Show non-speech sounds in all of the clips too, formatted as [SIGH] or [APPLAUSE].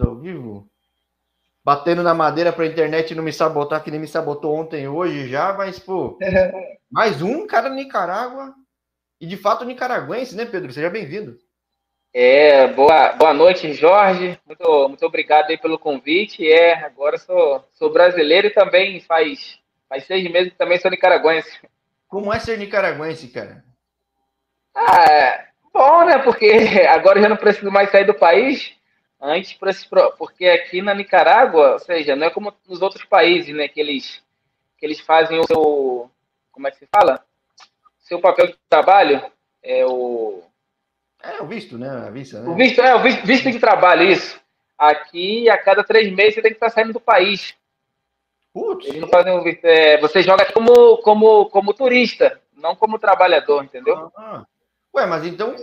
Estamos ao vivo. Batendo na madeira para a internet não me sabotar, que nem me sabotou ontem hoje já, mas, pô, [LAUGHS] mais um cara da Nicarágua. E de fato nicaragüense, né, Pedro? Seja bem-vindo. É, boa, boa noite, Jorge. Muito, muito obrigado aí pelo convite. É, agora sou, sou brasileiro e também faz, faz seis meses que também sou nicaragüense. Como é ser nicaragüense, cara? Ah, é bom, né? Porque [LAUGHS] agora eu já não preciso mais sair do país. Antes, porque aqui na Nicarágua, ou seja, não é como nos outros países, né? Que eles, que eles fazem o seu. Como é que se fala? Seu papel de trabalho. É o. É o visto, né? A vista, né? O visto, é, o visto, visto de trabalho, isso. Aqui, a cada três meses, você tem que estar saindo do país. Putz. Eles não fazem visto. É, você joga como, como, como turista, não como trabalhador, entendeu? Ah, ué, mas então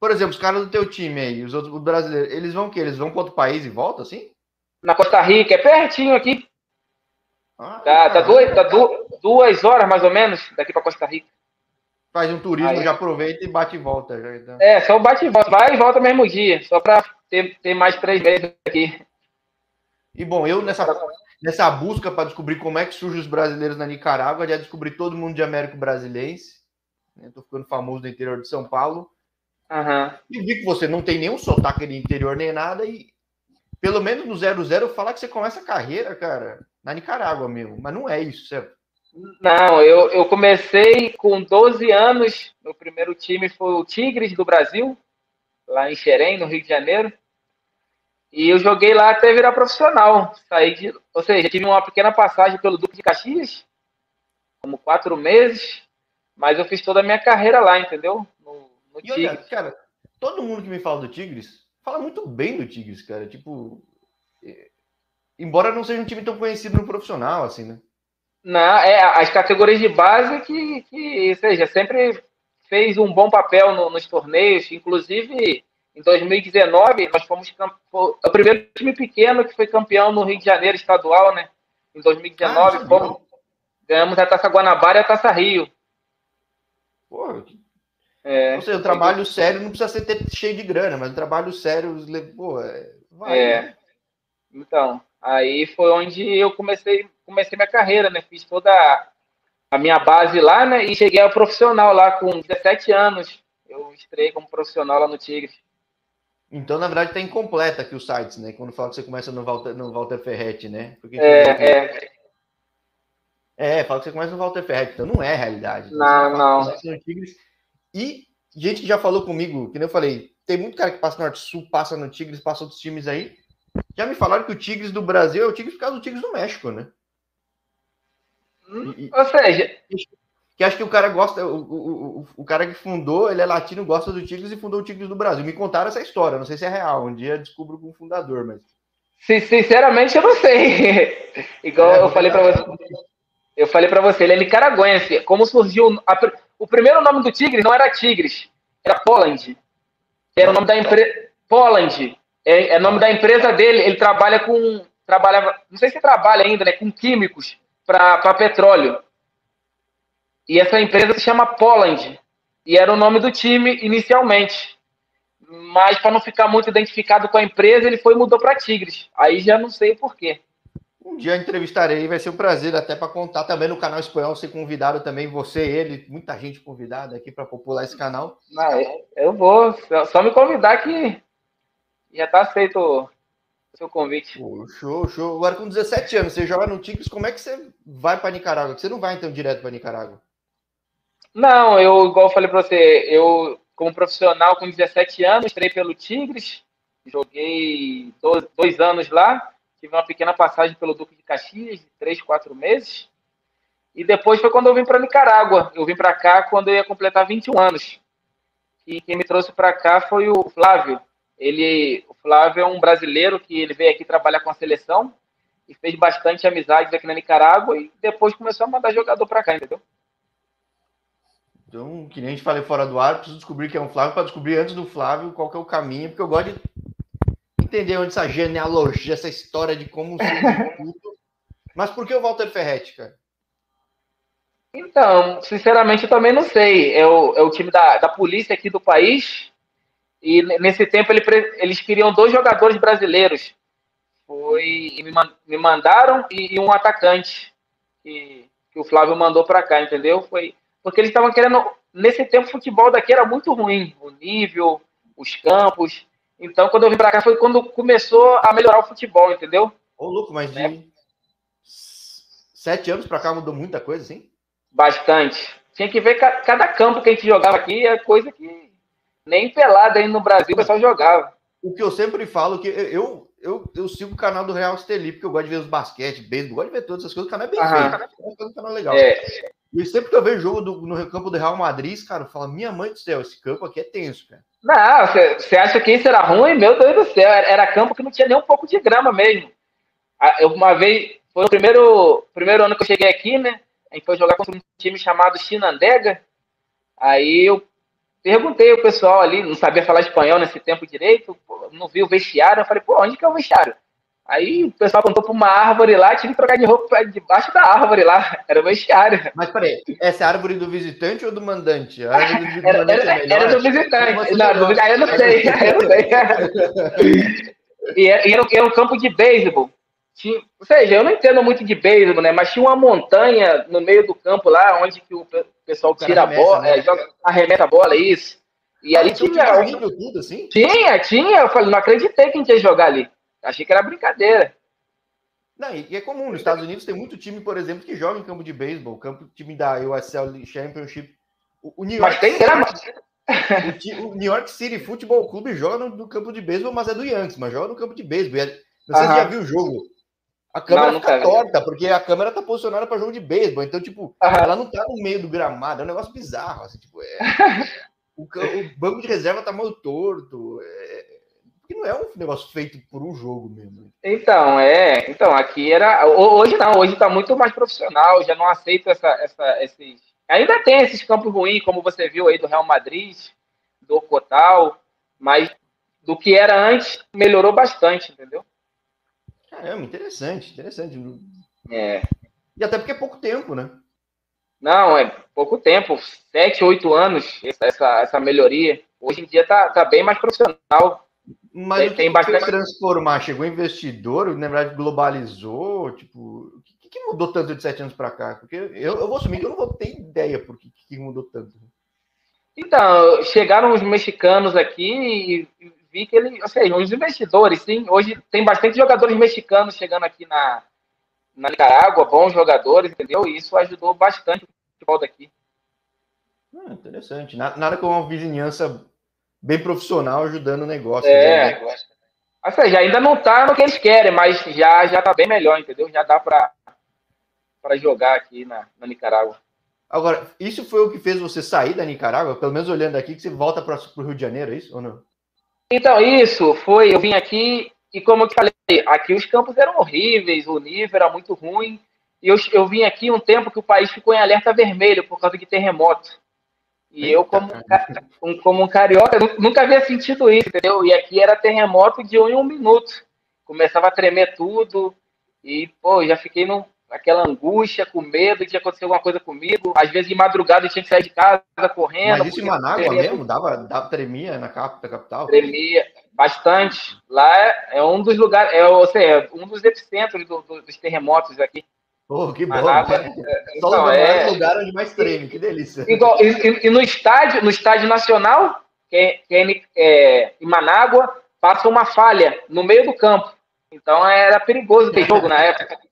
por exemplo, os caras do teu time aí, os outros brasileiros, eles vão o quê? Eles vão para outro país e voltam assim? Na Costa Rica, é pertinho aqui. Ah, tá, tá, duas, tá duas horas mais ou menos daqui para Costa Rica. Faz um turismo, aí. já aproveita e bate e volta. Já, então. É, só bate e volta. Vai e volta mesmo dia, só para ter, ter mais três meses aqui. E bom, eu nessa, nessa busca para descobrir como é que surgem os brasileiros na Nicarágua, já descobri todo mundo de Américo Brasilense. Estou ficando famoso no interior de São Paulo. Uhum. E vi que você não tem nenhum sotaque de interior nem nada, e pelo menos no 0-0 falar que você começa a carreira, cara, na Nicarágua mesmo. Mas não é isso, certo? Não, eu, eu comecei com 12 anos. Meu primeiro time foi o Tigres do Brasil, lá em Xerém, no Rio de Janeiro. E eu joguei lá até virar profissional. Saí de, ou seja, tive uma pequena passagem pelo Duque de Caxias, como quatro meses, mas eu fiz toda a minha carreira lá, entendeu? No e olha, cara, todo mundo que me fala do Tigres fala muito bem do Tigres, cara. Tipo, é... embora não seja um time tão conhecido no profissional, assim, né? Não, é as categorias de base que, que seja, sempre fez um bom papel no, nos torneios, inclusive em 2019 nós fomos o primeiro time pequeno que foi campeão no Rio de Janeiro estadual, né? Em 2019 ah, fomos, ganhamos a Taça Guanabara e a Taça Rio. Pô, que é, Ou seja, o trabalho sério não precisa ser cheio de grana, mas o trabalho sério, pô, é, vai, é. Né? Então, aí foi onde eu comecei, comecei minha carreira, né? Fiz toda a minha base lá, né? E cheguei ao profissional lá com 17 anos. Eu estrei como profissional lá no Tigres. Então, na verdade, está incompleta aqui os sites, né? Quando fala que você começa no Walter, no Walter Ferretti, né? Porque, é, é. É, fala que você começa no Walter Ferretti, então não é a realidade. Não, não. Tigres, e gente que já falou comigo, que nem eu falei, tem muito cara que passa no Norte-Sul, passa no Tigres, passa outros times aí. Já me falaram que o Tigres do Brasil é o Tigres por causa do Tigres do México, né? Hum, e, ou seja, que acho que o cara gosta, o, o, o, cara que fundou, ele é latino, gosta do Tigres e fundou o Tigres do Brasil. Me contaram essa história, não sei se é real, um dia descubro com o fundador, mas. Sinceramente, eu não sei. [LAUGHS] Igual é, eu falei para você. Eu falei para você, ele é nicaragüense. Como surgiu. A, o primeiro nome do Tigres não era Tigres, era Poland. Era o nome da empresa. Poland. É, é o nome da empresa dele. Ele trabalha com. Trabalhava, não sei se trabalha ainda, né? Com químicos para petróleo. E essa empresa se chama Poland. E era o nome do time inicialmente. Mas para não ficar muito identificado com a empresa, ele foi mudou para Tigres. Aí já não sei porquê. Um dia entrevistarei, vai ser um prazer até para contar também no canal espanhol, ser convidado também, você, ele, muita gente convidada aqui para popular esse canal. Não, eu vou, só me convidar que já está aceito o seu convite. Pô, show, show. Agora com 17 anos, você joga no Tigres, como é que você vai para Nicarágua? Você não vai então direto para Nicarágua? Não, eu, igual eu falei para você, eu, como profissional com 17 anos, entrei pelo Tigres, joguei dois, dois anos lá, tive uma pequena passagem pelo Duque de Caxias, de três, quatro meses. E depois foi quando eu vim para Nicarágua. Eu vim para cá quando eu ia completar 21 anos. E quem me trouxe para cá foi o Flávio. Ele, o Flávio é um brasileiro que ele veio aqui trabalhar com a seleção e fez bastante amizades aqui na Nicarágua e depois começou a mandar jogador para cá, entendeu? Então, que nem a gente falei fora do ar, preciso descobrir quem é o Flávio para descobrir antes do Flávio qual que é o caminho, porque eu gosto de entender onde essa genealogia, essa história de como [LAUGHS] tudo. Mas por que o Walter Ferretti, cara? Então, sinceramente, eu também não sei. É o, é o time da, da polícia aqui do país. E nesse tempo ele, eles queriam dois jogadores brasileiros. foi me, me mandaram e, e, um atacante que, que o Flávio mandou para cá, entendeu? Foi porque eles estavam querendo nesse tempo o futebol daqui era muito ruim, o nível, os campos. Então, quando eu vim para cá foi quando começou a melhorar o futebol, entendeu? Ô, louco, mas de é. sete anos para cá mudou muita coisa, sim? Bastante. Tinha que ver cada campo que a gente jogava aqui, é coisa que nem pelada aí no Brasil o pessoal jogava. O que eu sempre falo que eu eu, eu sigo o canal do Real Esteli, porque eu gosto de ver os basquete, beisebol, gosto de ver todas essas coisas. O canal é bem Aham. feito, é um canal legal. É. E sempre que eu vejo jogo do, no campo do Real Madrid, cara, eu falo, minha mãe do céu, esse campo aqui é tenso, cara. Não, você acha que isso era ruim? Meu Deus do céu, era, era, campo que não tinha nem um pouco de grama mesmo. Eu, uma vez, foi o primeiro, primeiro ano que eu cheguei aqui, né? A gente foi jogar contra um time chamado Chinandega. Aí eu perguntei ao pessoal ali, não sabia falar espanhol nesse tempo direito, não vi o vestiário, eu falei, pô, onde que é o vestiário? Aí o pessoal contou para uma árvore lá, tive que trocar de roupa debaixo da árvore lá, era o vestiário. Mas peraí, essa é a árvore do visitante ou do mandante? A árvore do, era, mandante era, é era, do visitante, não, do, aí eu não sei, [LAUGHS] eu não sei. e era, era, era um campo de beisebol, tinha, ou seja, eu não entendo muito de beisebol, né? Mas tinha uma montanha no meio do campo lá, onde que o pessoal tira a bola, né? é, joga, arremeta a bola, isso. E ah, ali tinha. tinha tudo, assim? Tinha, tinha. Eu falei, não acreditei que a gente ia jogar ali. Achei que era brincadeira. Não, e é comum, nos Estados Unidos tem muito time, por exemplo, que joga em campo de beisebol, campo time da USL Championship. O, New York mas tem grama. O, o, New York City Football Club joga no, campo de beisebol, mas é do Yankees, mas joga no campo de beisebol. É, não sei se já viu o jogo. A câmera não, fica torta, porque a câmera tá posicionada para jogo de beisebol. Então, tipo, ela não tá no meio do gramado. É um negócio bizarro. Assim, tipo, é... [LAUGHS] o, o, banco de reserva tá meio torto. É... Porque não é um negócio feito por um jogo mesmo. Então, é. Então, aqui era. Hoje não, hoje tá muito mais profissional. Já não aceito essa, essa, esses. Ainda tem esses campos ruins, como você viu aí do Real Madrid, do Cotal, mas do que era antes, melhorou bastante, entendeu? Caramba, interessante, interessante. É. E até porque é pouco tempo, né? Não, é pouco tempo, sete, oito anos, essa, essa melhoria. Hoje em dia tá, tá bem mais profissional. Mas tem, o que, tem bastante... transformar? Chegou investidor, na verdade globalizou, tipo, o que, que mudou tanto de sete anos para cá? Porque eu, eu vou assumir que eu não vou ter ideia por que, que mudou tanto. Então, chegaram os mexicanos aqui e vi que ele, ou seja, os investidores, sim. Hoje tem bastante jogadores mexicanos chegando aqui na, na Nicarágua, bons jogadores, entendeu? E isso ajudou bastante o futebol daqui. Ah, interessante. Nada, nada como uma vizinhança bem profissional ajudando o negócio. É, né? ou seja, ainda não tá no que eles querem, mas já já tá bem melhor, entendeu? Já dá para para jogar aqui na, na Nicarágua. Agora, isso foi o que fez você sair da Nicarágua? Pelo menos olhando aqui, que você volta para o Rio de Janeiro, é isso ou não? Então, isso foi. Eu vim aqui e, como eu te falei, aqui os campos eram horríveis, o nível era muito ruim. E eu, eu vim aqui um tempo que o país ficou em alerta vermelho por causa de terremoto. E Eita. eu, como um, como um carioca, nunca havia sentido isso, entendeu? E aqui era terremoto de um em um minuto. Começava a tremer tudo. E, pô, já fiquei no, aquela angústia, com medo de acontecer alguma coisa comigo. Às vezes de madrugada eu tinha que sair de casa correndo. Mas isso em Manágua mesmo? Dava, dava, tremia na capital? Tremia bastante. Lá é um dos lugares, é, ou seja, é um dos epicentros do, do, dos terremotos aqui. Pô, que bom. Né? é, então, é lugar onde mais treme, que delícia. Igual, e, e, no estádio, no estádio nacional, que é, que é, é, em Manágua, passa uma falha no meio do campo. Então era perigoso ter jogo na época. [LAUGHS]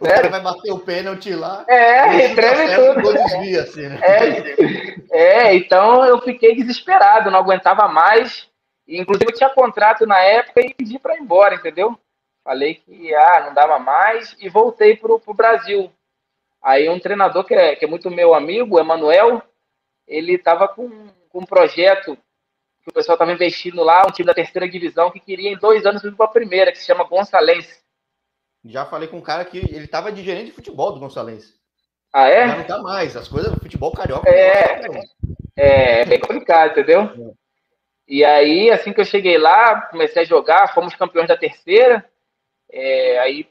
O é. cara vai bater o pênalti lá. É, treme tudo. Desvia, assim, né? é, é, então eu fiquei desesperado, não aguentava mais. Inclusive, eu tinha contrato na época e pedi para ir embora, entendeu? Falei que ah, não dava mais e voltei para o Brasil. Aí um treinador que é, que é muito meu amigo, o Emanuel, ele estava com, com um projeto que o pessoal estava investindo lá, um time da terceira divisão, que queria em dois anos ir para a primeira, que se chama Gonçalense. Já falei com um cara que ele tava de gerente de futebol do Gonçalves. Ah, é? Já não tá mais. As coisas do futebol carioca. É, é, é bem complicado, entendeu? É. E aí, assim que eu cheguei lá, comecei a jogar, fomos campeões da terceira. É, aí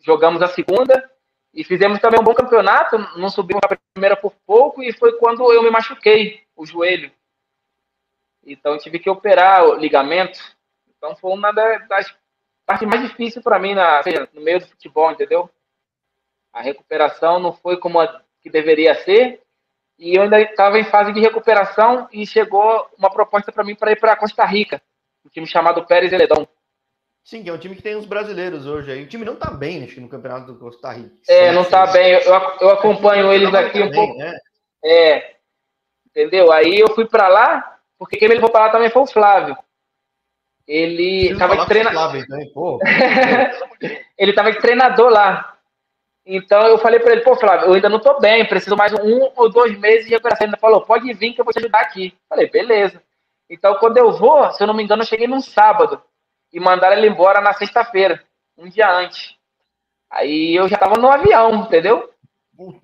jogamos a segunda e fizemos também um bom campeonato. Não subimos a primeira por pouco e foi quando eu me machuquei o joelho. Então tive que operar o ligamento. Então foi uma das parte mais difícil para mim na, no meio do futebol, entendeu? A recuperação não foi como a que deveria ser. E eu ainda estava em fase de recuperação e chegou uma proposta para mim para ir para Costa Rica, um time chamado Pérez Eledão. Sim, que é um time que tem uns brasileiros hoje aí. O time não tá bem acho, no campeonato do Costa Rica. É, não tá bem. Eu, eu acompanho eles aqui um pouco. Né? É, entendeu? Aí eu fui para lá, porque quem me levou para lá também foi o Flávio. Ele estava de treinador. Então, [LAUGHS] ele estava de treinador lá. Então eu falei para ele, pô, Flávio, eu ainda não tô bem, preciso mais um ou dois meses de recuperação. Ele falou, pode vir que eu vou te ajudar aqui. Falei, beleza. Então quando eu vou, se eu não me engano, eu cheguei num sábado e mandaram ele embora na sexta-feira, um dia antes. Aí eu já tava no avião, entendeu?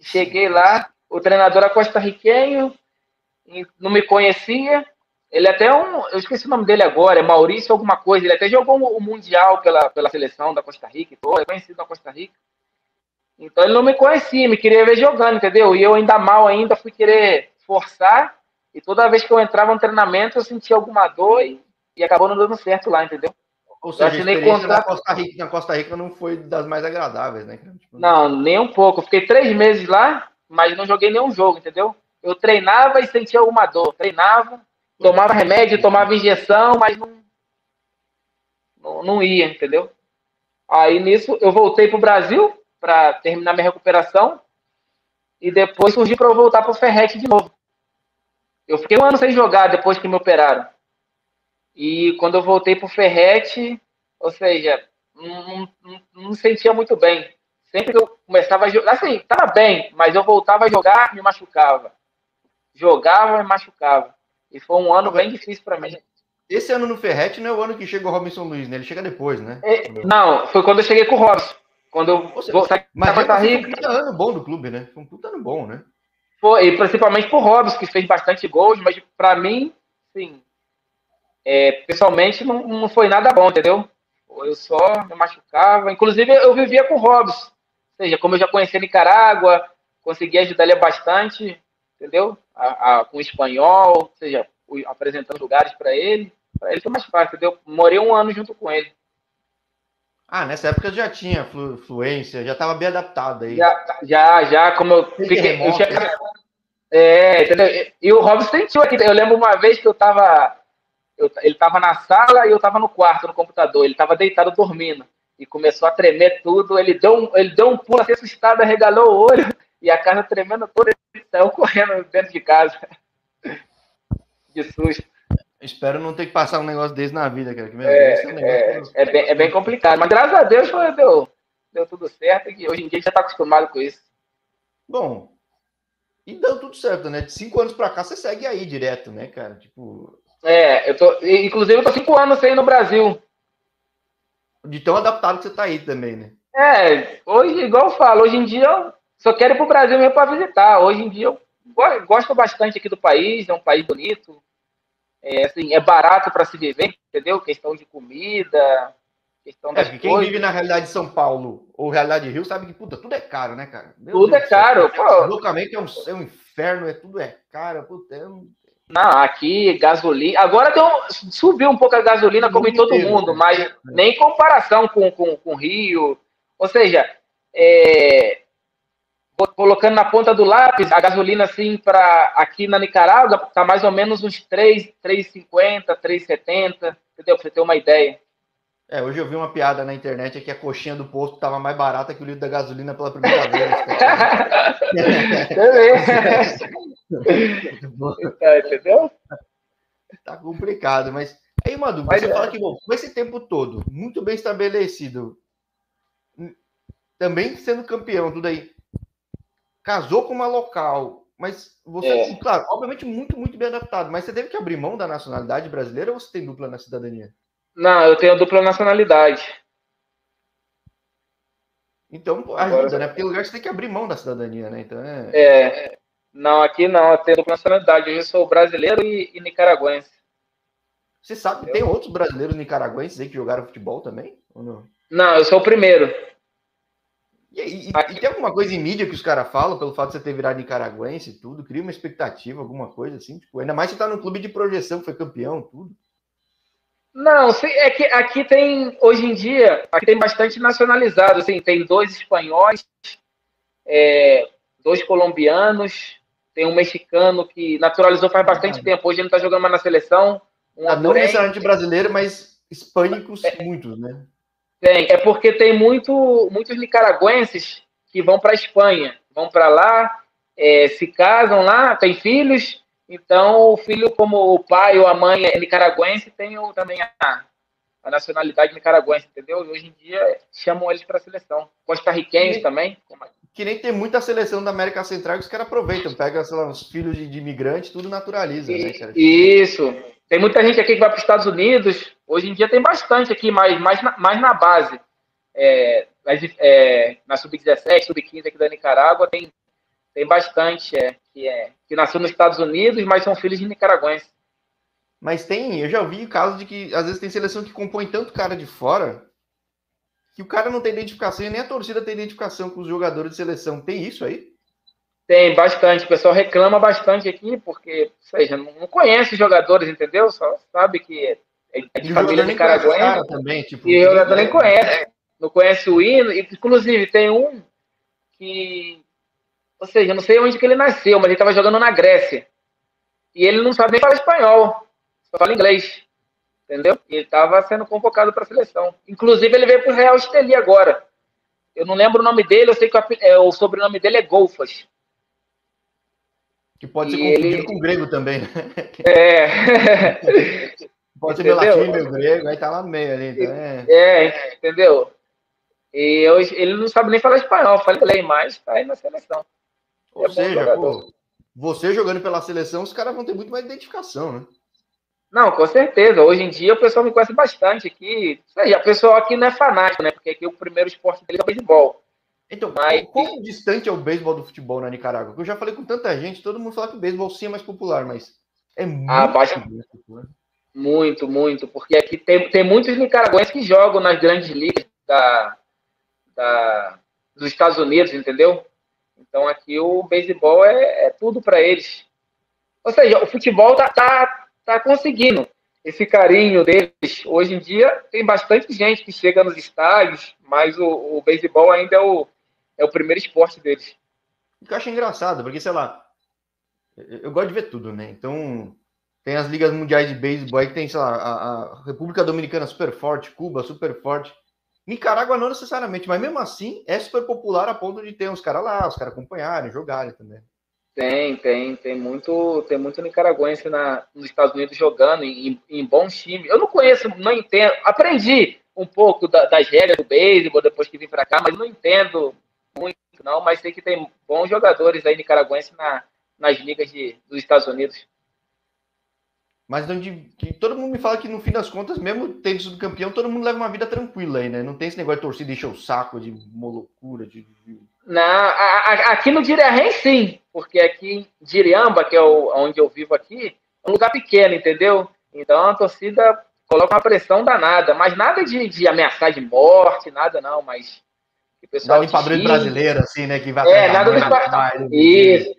Cheguei lá, o treinador era costarriquenho, não me conhecia. Ele até um, eu esqueci o nome dele agora, é Maurício alguma coisa. Ele até jogou o Mundial pela, pela seleção da Costa Rica e todo, é conhecido na Costa Rica. Então ele não me conhecia, me queria ver jogando, entendeu? E eu ainda mal ainda fui querer forçar. E toda vez que eu entrava no treinamento, eu sentia alguma dor e, e acabou não dando certo lá, entendeu? Ou seja, a experiência na, Costa Rica, na Costa Rica não foi das mais agradáveis, né? Tipo, não, nem um pouco. fiquei três meses lá, mas não joguei nenhum jogo, entendeu? Eu treinava e sentia alguma dor. Treinava, tomava remédio, tomava injeção, mas não, não, não ia, entendeu? Aí nisso eu voltei para o Brasil para terminar minha recuperação e depois surgiu para eu voltar para o Ferrete de novo. Eu fiquei um ano sem jogar depois que me operaram. E quando eu voltei pro Ferrete, ou seja, não, não, não sentia muito bem. Sempre que eu começava a jogar, assim, tava bem, mas eu voltava a jogar, me machucava. Jogava, me machucava. E foi um ano bem difícil para mim. Esse ano no Ferrete não é o ano que chegou o Robinson Luiz, né? Ele chega depois, né? É, não, foi quando eu cheguei com o Robson. Quando eu Você, vou sair mas Costa Rica. Foi um puta ano bom do clube, né? Foi um puta ano bom, né? Foi, e principalmente pro Robson, que fez bastante gols, mas para mim, sim, é, pessoalmente não, não foi nada bom, entendeu? Eu só me machucava. Inclusive, eu vivia com o Robson. Ou seja, como eu já conhecia Nicarágua, consegui ajudar ele bastante, entendeu? A, a, com espanhol, ou seja, apresentando lugares para ele. Para ele foi mais fácil, entendeu? Morei um ano junto com ele. Ah, nessa época já tinha flu, fluência, já estava bem adaptado aí. Já, já, já como eu fiquei. Eu tinha, é, entendeu? E o Robson sentiu aqui. Eu lembro uma vez que eu estava eu, ele estava na sala e eu estava no quarto, no computador. Ele estava deitado dormindo. E começou a tremer tudo. Ele deu um, ele deu um pulo assim, assustado, arregalou o olho. E a casa tremendo toda. Ele saiu [LAUGHS] correndo dentro de casa. De susto. Espero não ter que passar um negócio desse na vida, cara. É, é, é, bem, é bem complicado. Mas graças a Deus foi, deu, deu tudo certo. E hoje em dia já está acostumado com isso. Bom, e deu tudo certo, né? De cinco anos para cá você segue aí direto, né, cara? Tipo, é, eu tô. Inclusive, eu tô cinco anos sem ir no Brasil. De tão adaptado que você tá aí também, né? É, hoje, igual eu falo, hoje em dia eu só quero ir pro Brasil mesmo para visitar. Hoje em dia eu gosto bastante aqui do país, é um país bonito. É, assim, é barato para se viver, entendeu? Questão de comida, questão é, Quem coisas. vive na realidade de São Paulo ou realidade de Rio sabe que, puta, tudo é caro, né, cara? Meu tudo Deus é caro. O deslocamento é um, é um inferno, é, tudo é caro, puta, é um não, aqui, gasolina. Agora deu, subiu um pouco a gasolina, como em todo mundo, mas é. nem comparação com, com, com Rio. Ou seja, é, colocando na ponta do lápis, a gasolina, assim, para aqui na Nicarágua, tá mais ou menos uns 3, 3,50, 3,70, entendeu? Para você ter uma ideia. É, hoje eu vi uma piada na internet é que a coxinha do posto estava mais barata que o litro da gasolina pela primeira vez. tá, entendeu? Tá complicado, mas aí, Madu, você é. fala que bom, com esse tempo todo, muito bem estabelecido, também sendo campeão, tudo aí, casou com uma local, mas você, é. claro, obviamente muito, muito bem adaptado, mas você teve que abrir mão da nacionalidade brasileira ou você tem dupla na cidadania? Não, eu tenho dupla nacionalidade. Então, ajuda, Agora, né? Porque lugar você tem que abrir mão da cidadania, né? Então é. É. Não, aqui não, eu tenho dupla nacionalidade. Eu sou brasileiro e, e nicaragüense. Você sabe que tem outros brasileiros nicaragüenses aí que jogaram futebol também? Ou não? Não, eu sou o primeiro. E, e, e tem alguma coisa em mídia que os caras falam pelo fato de você ter virado nicaragüense e tudo? Cria uma expectativa, alguma coisa assim? Tipo, ainda mais você tá no clube de projeção, foi campeão, tudo. Não, é que aqui tem, hoje em dia, aqui tem bastante nacionalizado, assim, tem dois espanhóis, é, dois colombianos, tem um mexicano que naturalizou faz bastante tempo, hoje ele não tá jogando mais na seleção. Um ah, não necessariamente brasileiro, mas hispânicos é, muitos, né? Tem, é porque tem muito, muitos nicaragüenses que vão para a Espanha, vão para lá, é, se casam lá, têm filhos, então o filho, como o pai ou a mãe é nicaragüense, tem o, também a, a nacionalidade nicaragüense, entendeu? E hoje em dia chamam eles para a seleção. Costarriquenhos também. Que nem tem muita seleção da América Central que os caras aproveitam, pegam lá, os filhos de, de imigrantes, tudo naturaliza. E, né, Isso. Tem muita gente aqui que vai para os Estados Unidos. Hoje em dia tem bastante aqui, mais, mais, na, mais na base. É, é, na Sub-17, Sub-15 aqui da Nicarágua, tem, tem bastante é, que, é, que nasceu nos Estados Unidos, mas são filhos de nicaragüenses. Mas tem, eu já ouvi casos de que às vezes tem seleção que compõe tanto cara de fora que o cara não tem identificação e nem a torcida tem identificação com os jogadores de seleção. Tem isso aí? Tem bastante. O pessoal reclama bastante aqui, porque, ou seja, não conhece os jogadores, entendeu? Só sabe que é de família nicaragüense. Também, tipo, e o jogador nem conhece não conhece o hino. Inclusive, tem um que. Ou seja, eu não sei onde que ele nasceu, mas ele estava jogando na Grécia. E ele não sabe nem falar espanhol, só fala inglês. Entendeu? E ele estava sendo convocado para a seleção. Inclusive, ele veio para o Real Esteli agora. Eu não lembro o nome dele, eu sei que o, é, o sobrenome dele é Golfas. Que pode e ser confundido ele... com grego também. Né? [LAUGHS] É. [LAUGHS] pode ser meu latim, meu grego, aí tá lá no meio ali. Então é... é, entendeu? E hoje ele não sabe nem falar espanhol, falei mais, tá aí na seleção. Ou é seja, pô, você jogando pela seleção, os caras vão ter muito mais identificação, né? Não, com certeza. Hoje em dia o pessoal me conhece bastante aqui. Seja, o pessoal aqui não é fanático, né? Porque aqui o primeiro esporte dele é o beisebol. Então, Mas... quão distante é o beisebol do futebol na Nicarágua? Porque eu já falei com tanta gente, todo mundo fala que o beisebol sim é mais popular, mas é muito. Ah, baixa... Muito, muito. Porque aqui tem, tem muitos nicaragüenses que jogam nas grandes ligas da, da, dos Estados Unidos, entendeu? Então aqui o beisebol é, é tudo para eles. Ou seja, o futebol tá, tá, tá conseguindo esse carinho deles. Hoje em dia tem bastante gente que chega nos estádios, mas o, o beisebol ainda é o, é o primeiro esporte deles. O que eu acho engraçado, porque, sei lá, eu gosto de ver tudo, né? Então, tem as ligas mundiais de beisebol aí tem, sei lá, a, a República Dominicana super forte, Cuba super forte. Nicarágua não necessariamente, mas mesmo assim é super popular a ponto de ter uns caras lá, os caras acompanharem, jogarem também. Tem, tem, tem muito, tem muito nicaragüense na, nos Estados Unidos jogando em, em bons times. Eu não conheço, não entendo. Aprendi um pouco da, das regras do beisebol depois que vim para cá, mas não entendo muito, não. Mas sei que tem bons jogadores aí nicaragüenses na, nas ligas de, dos Estados Unidos mas onde que todo mundo me fala que no fim das contas, mesmo tendo sido campeão, todo mundo leva uma vida tranquila aí, né? Não tem esse negócio de torcida encher o saco de uma loucura. De... Não, a, a, aqui no Direrém sim, porque aqui em Diriamba, que é o, onde eu vivo aqui, é um lugar pequeno, entendeu? Então a torcida coloca uma pressão danada, mas nada de, de ameaçar de morte, nada não, mas o pessoal nada de padrão brasileiro, assim, né? Que vai é, nada do Isso.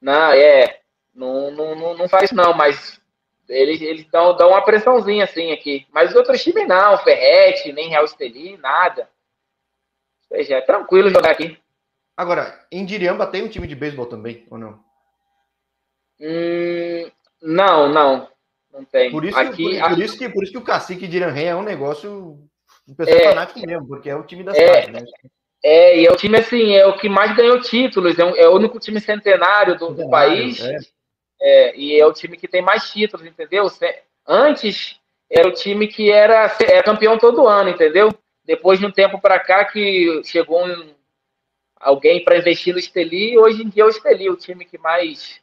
Não, é. Não, não, não, faz não, mas eles, eles dão, dão uma pressãozinha assim aqui. Mas os outros times não, Ferrete, nem Real Esteli, nada. Ou seja, é tranquilo jogar aqui. Agora, em Diriamba tem um time de beisebol também, ou não? Hum, não, não. Não tem. Por isso, aqui, por, por isso, que, por isso que o cacique de é um negócio o pessoal é, fanático mesmo, porque é o time da é, cidade, né? É, e é o time assim, é o que mais ganhou títulos, é, um, é o único time centenário do, centenário, do país. É. É, e é o time que tem mais títulos, entendeu? Antes era o time que era, era é campeão todo ano, entendeu? Depois de um tempo para cá que chegou um, alguém para investir no Esteli, hoje em dia é o Esteli, o time que mais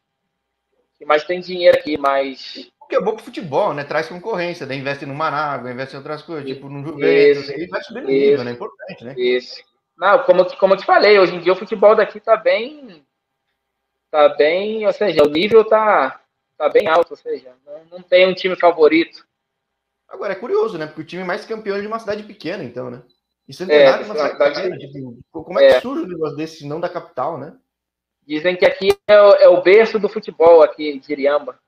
que mais tem dinheiro aqui, mais que é bom pro futebol, né? Traz concorrência, daí investe no Manágua, investe em outras coisas, tipo no Juventus, aí vai subir no nível, né? Importante, né? Isso. Não, como, como eu te falei, hoje em dia o futebol daqui tá bem tá bem, ou seja, o nível tá, tá bem alto, ou seja, não, não tem um time favorito. Agora é curioso, né? Porque o time mais campeão é de uma cidade pequena, então, né? E Centenário é, uma cidade pequena. Tipo, como é que é. surge um negócio desse, não da capital, né? Dizem que aqui é o, é o berço do futebol, aqui de Iriamba.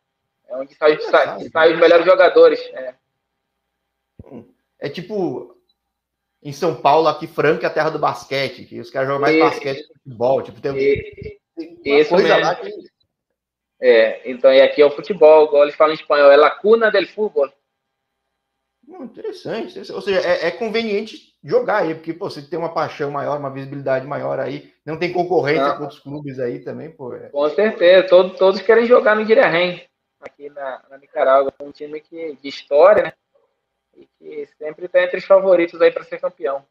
É onde saem sai, sai os melhores jogadores. É. é tipo em São Paulo, aqui Franca é a terra do basquete, que os caras jogam mais e, basquete que futebol. Tipo, tem, e, tem coisa mesmo. lá que. É, então, e aqui é o futebol, igual eles falam em espanhol, é lacuna del fútbol. Hum, interessante. Ou seja, é, é, conveniente jogar aí, porque pô, você tem uma paixão maior, uma visibilidade maior aí, não tem concorrência não. com outros clubes aí também, pô. É... Com certeza, todos, todos querem jogar no Direhen, aqui na, na Nicarágua. Um time que, de história, né? E que sempre está entre os favoritos aí para ser campeão.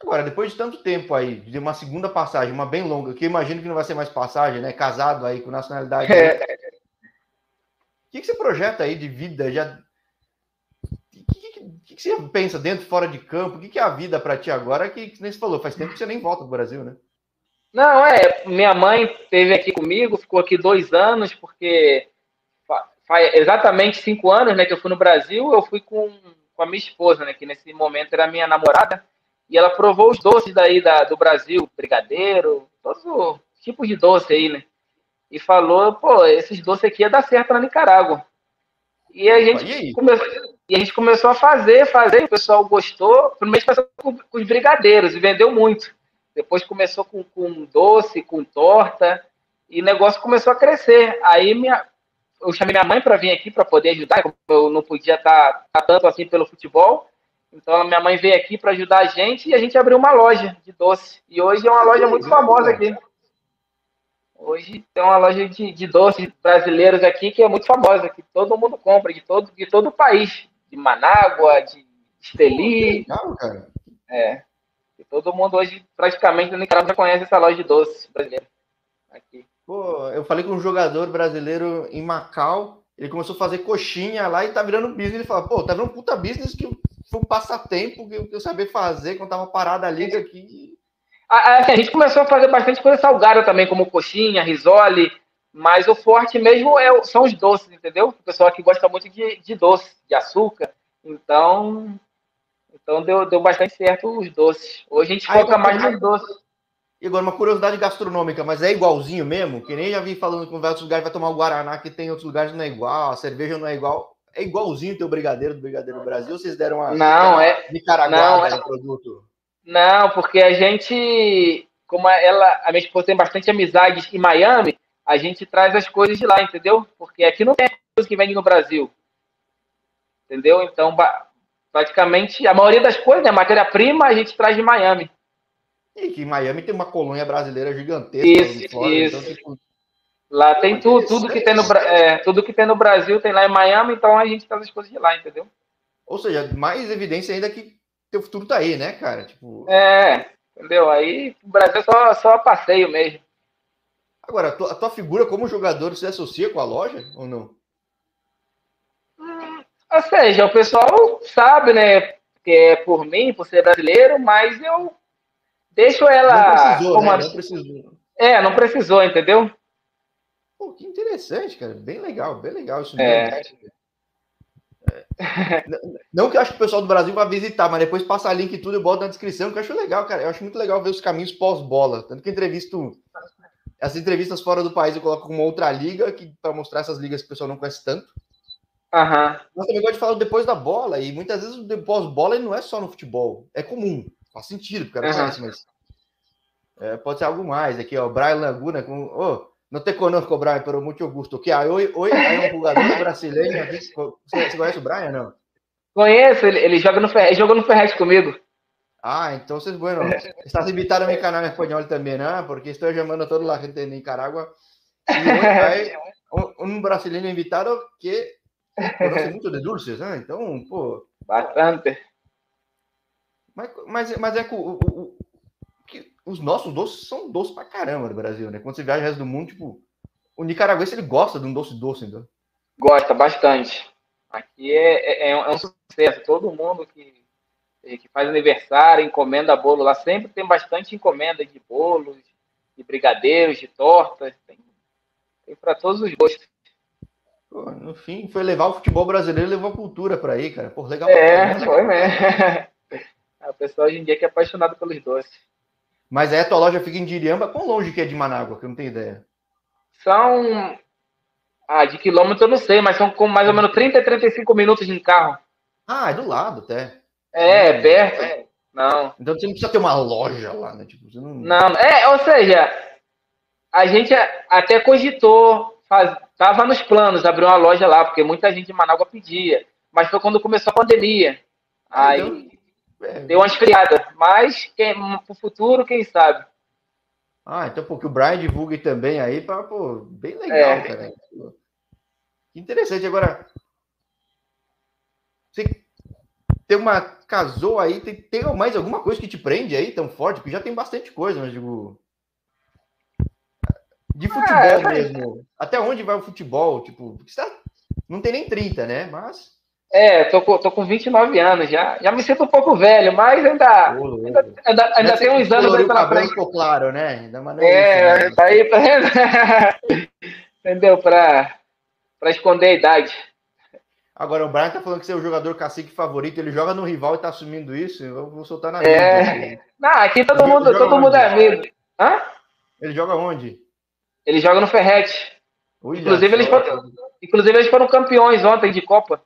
Agora, depois de tanto tempo aí, de uma segunda passagem, uma bem longa, que eu imagino que não vai ser mais passagem, né? Casado aí com nacionalidade. É. O que, que você projeta aí de vida? Já que, que você pensa dentro, fora de campo? O que, que é a vida para ti agora? Que, que nem você falou, faz tempo que você nem volta do Brasil, né? Não, é. Minha mãe esteve aqui comigo, ficou aqui dois anos, porque faz exatamente cinco anos né, que eu fui no Brasil. Eu fui com, com a minha esposa, né, que nesse momento era minha namorada, e ela provou os doces daí da, do Brasil, brigadeiro, todos os tipos de doce aí, né? E falou, pô, esses doces aqui ia dar certo na Nicarágua. E a gente começou, e a gente começou a fazer, fazer, o pessoal gostou. Primeiro começou com, com os brigadeiros e vendeu muito. Depois começou com, com doce, com torta, e o negócio começou a crescer. Aí minha, eu chamei minha mãe para vir aqui para poder ajudar, eu não podia estar tá, tá tanto assim pelo futebol. Então minha mãe veio aqui para ajudar a gente e a gente abriu uma loja de doce. E hoje é uma loja muito famosa aqui. Hoje tem uma loja de, de doces brasileiros aqui que é muito famosa, que todo mundo compra, de todo, de todo o país de Manágua, de Esteli. Legal, cara. É. E todo mundo hoje, praticamente, no Nicarágua já conhece essa loja de doces brasileira. Aqui. Pô, eu falei com um jogador brasileiro em Macau, ele começou a fazer coxinha lá e tá virando business. Ele fala, pô, tá virando um puta business que foi um passatempo que eu, sabia fazer quando tava parado a liga aqui. A, a, gente começou a fazer bastante coisa salgada também, como coxinha, risole, mas o forte mesmo é, são os doces, entendeu? O pessoal aqui gosta muito de, de doce, de açúcar. Então, então deu, deu bastante certo os doces. Hoje a gente Aí, foca mais nos doces. E agora, uma curiosidade gastronômica, mas é igualzinho mesmo? Que nem já vi falando com vários lugares, vai tomar o Guaraná, que tem outros lugares não é igual, a cerveja não é igual. É igualzinho o teu brigadeiro do Brigadeiro Brasil? Vocês deram uma não, é, Nicaragua é, produto? Não, porque a gente, como ela, a minha esposa tem bastante amizades em Miami, a gente traz as coisas de lá, entendeu? Porque aqui não tem coisa que vende no Brasil. Entendeu? Então, praticamente, a maioria das coisas, né, matéria-prima, a gente traz de Miami. E que Miami tem uma colônia brasileira gigantesca. Isso, fora, então, isso. Então, tipo... Lá tem tudo, tudo que tem, no, é, tudo que tem no Brasil tem lá em Miami, então a gente traz as coisas de lá, entendeu? Ou seja, mais evidência ainda que teu futuro tá aí, né, cara? Tipo... É, entendeu? Aí o Brasil é só, só passeio mesmo. Agora, a tua, a tua, figura como jogador se associa com a loja ou não? Hum, ou seja, o pessoal sabe, né, que é por mim, por ser brasileiro, mas eu deixo ela. Não precisou, como... né? Não precisou. É, não precisou, entendeu? Pô, que interessante, cara. Bem legal, bem legal isso é. É. Não que eu acho que o pessoal do Brasil vai visitar, mas depois passa link e tudo eu boto na descrição, que eu acho legal, cara. Eu acho muito legal ver os caminhos pós-bola. Tanto que entrevisto as entrevistas fora do país eu coloco com uma outra liga, que para mostrar essas ligas que o pessoal não conhece tanto. Aham. Mas também gosto de falar depois da bola, e muitas vezes o depois bola não é só no futebol, é comum. Faz sentido, porque não conhece, mas é, pode ser algo mais. Aqui, ó, Brian Laguna com. Oh, não te conosco, Brian, pero muito gusto. Que aí, oi, oi, aí um jogador brasileiro aqui. Você, você conhece o Brian, não? Conheço, ele, ele joga no Ferret, jogou no Ferret comigo. Ah, entonces, bueno, estás invitado a mi canal en español también, ¿eh? porque estoy llamando a toda la gente de Nicaragua. Y hay un, un brasileño invitado que conoce [LAUGHS] mucho de dulces, né? Então, pô. Bastante. Mas, mas, mas é que, o, o, os nossos doces são doces pra caramba no Brasil, né? Quando você viaja no resto do mundo, tipo, o nicaragüense ele gosta de um doce doce, então. Gosta bastante. Aqui é, é, é um sucesso. Todo mundo que que faz aniversário, encomenda bolo lá, sempre tem bastante encomenda de bolos, de brigadeiros, de tortas, tem, tem para todos os gostos. Pô, no fim, foi levar o futebol brasileiro e levou a cultura para aí, cara. Pô, legal. É, foi mesmo. [LAUGHS] o pessoal hoje em dia que é apaixonado pelos doces. Mas aí a tua loja fica em Diriamba, quão longe que é de Manágua, que eu não tenho ideia? São. Ah, de quilômetro eu não sei, mas são com mais ou menos 30 a 35 minutos de carro. Ah, é do lado até. É, é perto. É. Não. Então você não precisa ter uma loja lá, né? Tipo, não... não, é, ou seja, a gente até cogitou, faz, tava nos planos abrir uma loja lá, porque muita gente de Manaus pedia. Mas foi quando começou a pandemia. Ah, Aí então, é. Deu uma esfriada. Mas quem, pro futuro, quem sabe? Ah, então porque o Brian divulgue também aí, pra, pô, bem legal, é. cara. Que interessante. Agora, você tem uma. Casou aí, tem, tem mais alguma coisa que te prende aí tão forte? Porque já tem bastante coisa, mas digo. De ah, futebol é, mesmo. Até onde vai o futebol? Tipo, tá, não tem nem 30, né? Mas. É, tô com, tô com 29 anos já. Já me sinto um pouco velho, mas ainda. Pô, ainda, ainda, ainda tem uns anos aí pela frente. Ficou claro, né? Ainda mais é, isso, né? tá aí pra. [LAUGHS] Entendeu? Pra, pra esconder a idade. Agora, o Brian tá falando que você é o jogador cacique favorito, ele joga no rival e tá assumindo isso, eu vou soltar na É. Não, aqui todo ele mundo, todo mundo é amigo. Hã? Ele joga onde? Ele joga no Ferrete. inclusive, eles foram, inclusive, eles foram campeões ontem de Copa.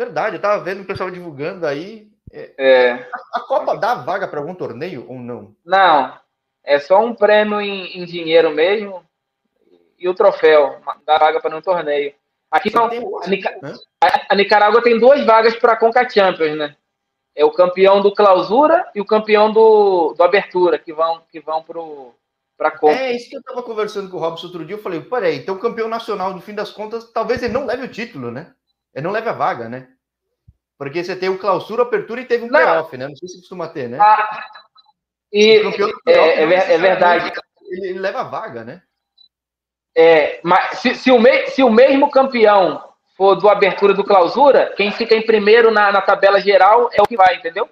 Verdade, eu tava vendo o pessoal divulgando aí. É. é. A, a, Copa dá vaga para algum torneio ou não? Não. É só um prêmio em, em dinheiro mesmo e o troféu. Dá vaga para um torneio. Aqui são. A, Nica... a, Nicarágua tem duas vagas para a Conca Champions, né? É o campeão do Clausura e o campeão do, do Abertura, que vão, que vão para a Copa. É, isso que eu estava conversando com o Robson outro dia. Eu falei, peraí, então o campeão nacional, no fim das contas, talvez ele não leve o título, né? Ele não leva a vaga, né? Porque você tem o clausura, apertura e teve um playoff, né? Não sei se costuma ter, né? Ah, e, é, é, é, verdade. Ele, ele, leva a vaga, né? É, mas se, se, o me, se o mesmo campeão for do abertura do clausura, quem fica em primeiro na, na tabela geral é o que vai, entendeu?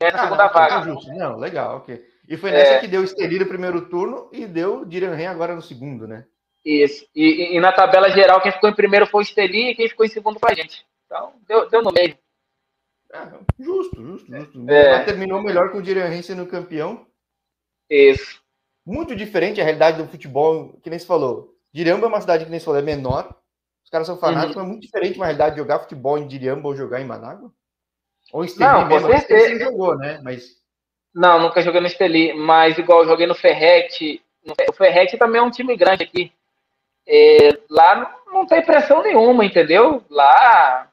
É a ah, segunda não, vaga. Justo. Não, legal, ok. E foi nessa é. que deu o Esteli no primeiro turno e deu Diran agora no segundo, né? Isso. E, e, na tabela geral, quem ficou em primeiro foi o Esteli e quem ficou em segundo foi a gente. Então, deu, deu no meio. É, justo, justo, justo. É. terminou melhor com o Dirian sendo campeão. Isso. Muito diferente a realidade do futebol, que nem se falou. Diriamba é uma cidade que nem se falou, é menor. Os caras são fanáticos, uhum. mas é muito diferente uma realidade de jogar futebol em Diriamba ou jogar em Manágua. Ou em Esteli Não, mesmo. Certeza. Você jogou, né? Mas... Não, nunca joguei no Esteli, mas igual eu joguei no Ferrete. O Ferrete também é um time grande aqui. É, lá não tem pressão nenhuma, entendeu? Lá,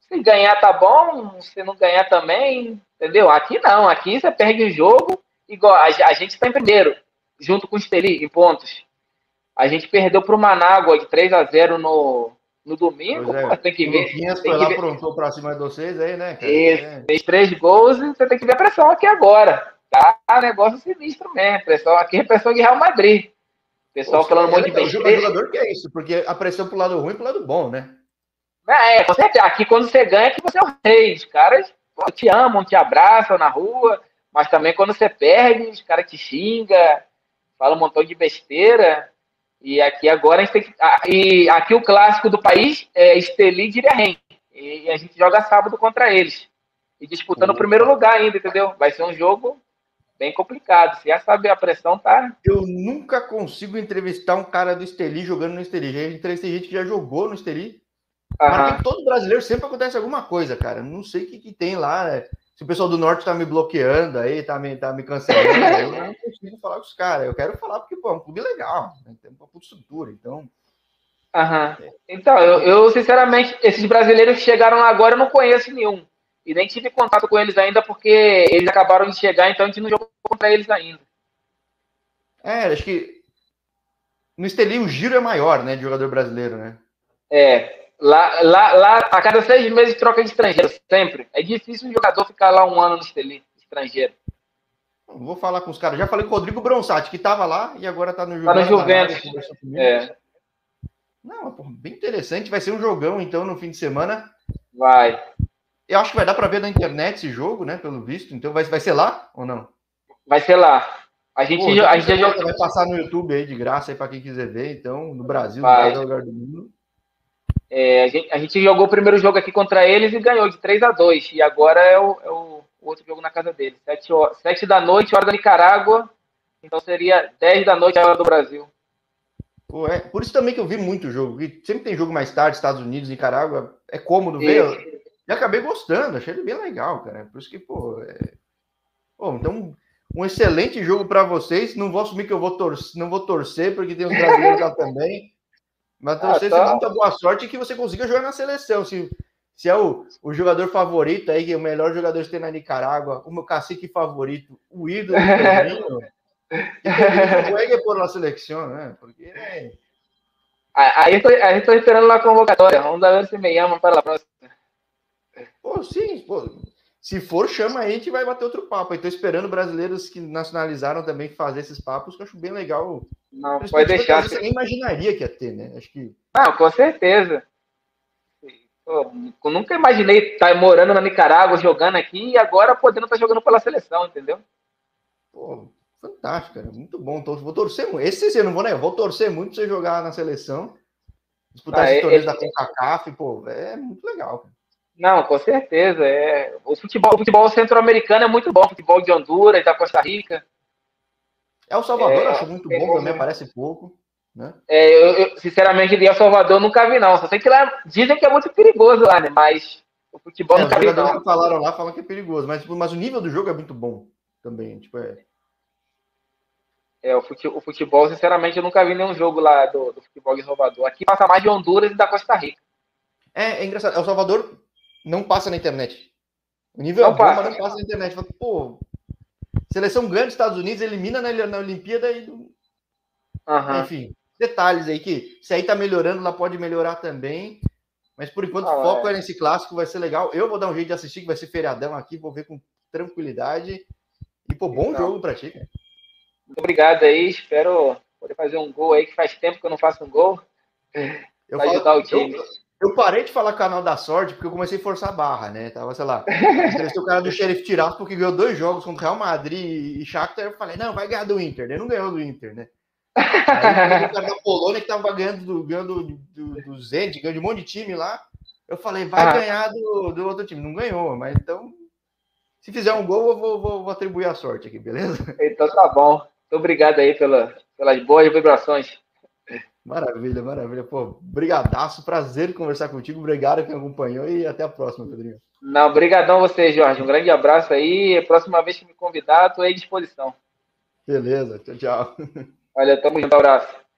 se ganhar tá bom, se não ganhar também, entendeu? Aqui não, aqui você perde o jogo, igual a, a gente está em primeiro, junto com o Esteli, em pontos. A gente perdeu para o Manágua de 3 a 0 no, no domingo, é, tem que ver. Tem foi lá, ver. prontou para cima de vocês aí, né? Cara? Isso, é. fez três gols e você tem que ver a pressão aqui agora. Tá negócio sinistro mesmo. Pressão aqui é pressão de Real Madrid pessoal Pô, falando um monte de besteira. O jogador que é isso, porque a pressão pro lado ruim e pro lado bom, né? É, você, aqui quando você ganha, que você é o rei. Os caras pô, te amam, te abraçam na rua, mas também quando você perde, os caras te xingam, falam um montão de besteira. E aqui agora a gente tem que. E aqui o clássico do país é Esteli e Direhen. E a gente joga sábado contra eles. E disputando o primeiro lugar ainda, entendeu? Vai ser um jogo bem complicado. Você já sabe, a pressão tá. Eu nunca consigo entrevistar um cara do Esteli jogando no Esteli. Já entrevistei gente que já jogou no Esteli. Mas todo brasileiro sempre acontece alguma coisa, cara. Não sei o que, que tem lá. Né? Se o pessoal do norte tá me bloqueando aí, tá me, tá me cancelando, eu não consigo falar com os caras. Eu quero falar porque, pô, é um clube legal, né? tem uma puta estrutura, então. Aham. Então, eu, eu, sinceramente, esses brasileiros que chegaram agora, eu não conheço nenhum. E nem tive contato com eles ainda porque eles acabaram de chegar, então a gente não jogou contra eles ainda. É, acho que no Esteli o giro é maior, né, de jogador brasileiro, né? É. Lá, lá, lá, a cada seis meses troca de estrangeiro, sempre. É difícil um jogador ficar lá um ano no Esteli, estrangeiro. Vou falar com os caras. Já falei com o Rodrigo Bronsati, que estava lá e agora está no Juventus. Tá no Juventus. É. Não, bem interessante. Vai ser um jogão, então, no fim de semana. Vai. Eu acho que vai dar para ver na internet esse jogo, né? Pelo visto. Então vai, vai ser lá ou não? Vai ser lá. A gente, Pô, a gente já vai passar no YouTube aí de graça aí para quem quiser ver. Então, no Brasil, vai. no lugar do mundo. É, a, gente, a gente jogou o primeiro jogo aqui contra eles e ganhou de 3 a 2 E agora é o, é o outro jogo na casa deles. 7, 7 da noite, hora da Nicarágua. Então seria 10 da noite, hora do Brasil. Pô, é, por isso também que eu vi muito jogo. Sempre tem jogo mais tarde, Estados Unidos, Nicarágua. É cômodo ver E acabei gostando, achei ele bem legal, cara. Por isso que, pô. É... Pô, então, um excelente jogo para vocês. Não vou assumir que eu vou torcer, não vou torcer, porque tem os brasileiros lá também. Mas torcer ah, tá. muita boa sorte que você consiga jogar na seleção. Se, se é o, o jogador favorito aí, que é o melhor jogador que tem na Nicarágua, o meu cacique favorito, o ídolo do Pedrinho, [LAUGHS] que por na seleção, né? Porque é... Aí estou, aí estou esperando a convocatória. Vamos ver se me chamam para a próxima. Pô, sim, pô. Se for, chama aí, a gente vai bater outro papo. Estou esperando brasileiros que nacionalizaram também fazer esses papos, que eu acho bem legal. Não, pode deixar. Você nem imaginaria que ia ter, né? Acho que. Não, com certeza. Eu nunca imaginei estar morando na Nicarágua, jogando aqui, e agora podendo estar jogando pela seleção, entendeu? Pô, fantástico, cara. Muito bom. Vou torcer muito. Esse eu não vou, né? Vou torcer muito pra você jogar na seleção. Disputar ah, esses torneios da CONCACAF, pô, é muito legal, cara. Não, com certeza. É. O futebol, o futebol centro-americano é muito bom. O futebol de Honduras, da Costa Rica. É o Salvador, é, acho muito é bom, também parece pouco. Né? É, eu, eu, sinceramente, de El Salvador nunca vi, não. Só sei que lá dizem que é muito perigoso lá, né? Mas o futebol é, nunca vi, não. que falaram lá falam que é perigoso, mas, tipo, mas o nível do jogo é muito bom também. Tipo, é... É, o futebol, o futebol, sinceramente, eu nunca vi nenhum jogo lá do, do futebol de Salvador. Aqui passa mais de Honduras e da Costa Rica. É, é engraçado. El Salvador não passa na internet. O nível não é bom, passa. mas não passa na internet. Fala, pô, seleção grande dos Estados Unidos elimina na, na Olimpíada e. Uhum. Enfim, detalhes aí que se aí tá melhorando, lá pode melhorar também. Mas por enquanto, ah, foco é. é nesse clássico, vai ser legal. Eu vou dar um jeito de assistir, que vai ser feriadão aqui, vou ver com tranquilidade. E, pô, bom então, jogo pra ti, cara. Muito obrigado aí, espero poder fazer um gol aí, que faz tempo que eu não faço um gol. Eu pra ajudar o time. Eu, eu parei de falar canal da sorte porque eu comecei a forçar a barra, né? Tava, sei lá, o cara do Sheriff Tiraço porque ganhou dois jogos contra Real Madrid e Shakhtar. Eu falei, não, vai ganhar do Inter. Ele não ganhou do Inter, né? Aí o cara da Polônia que tava ganhando do, ganhando do, do, do Zenit, ganhando de um monte de time lá. Eu falei, vai ah. ganhar do, do outro time. Não ganhou, mas então, se fizer um gol, eu vou, vou, vou atribuir a sorte aqui, beleza? Então tá bom. Muito obrigado aí pela, pelas boas vibrações. Maravilha, maravilha. Pô, brigadaço, prazer conversar contigo. Obrigado quem acompanhou e até a próxima, Pedrinho. Não, brigadão a você, Jorge. Um grande abraço aí. Próxima vez que me convidar, estou à disposição. Beleza, tchau, tchau. Olha, tamo junto, abraço.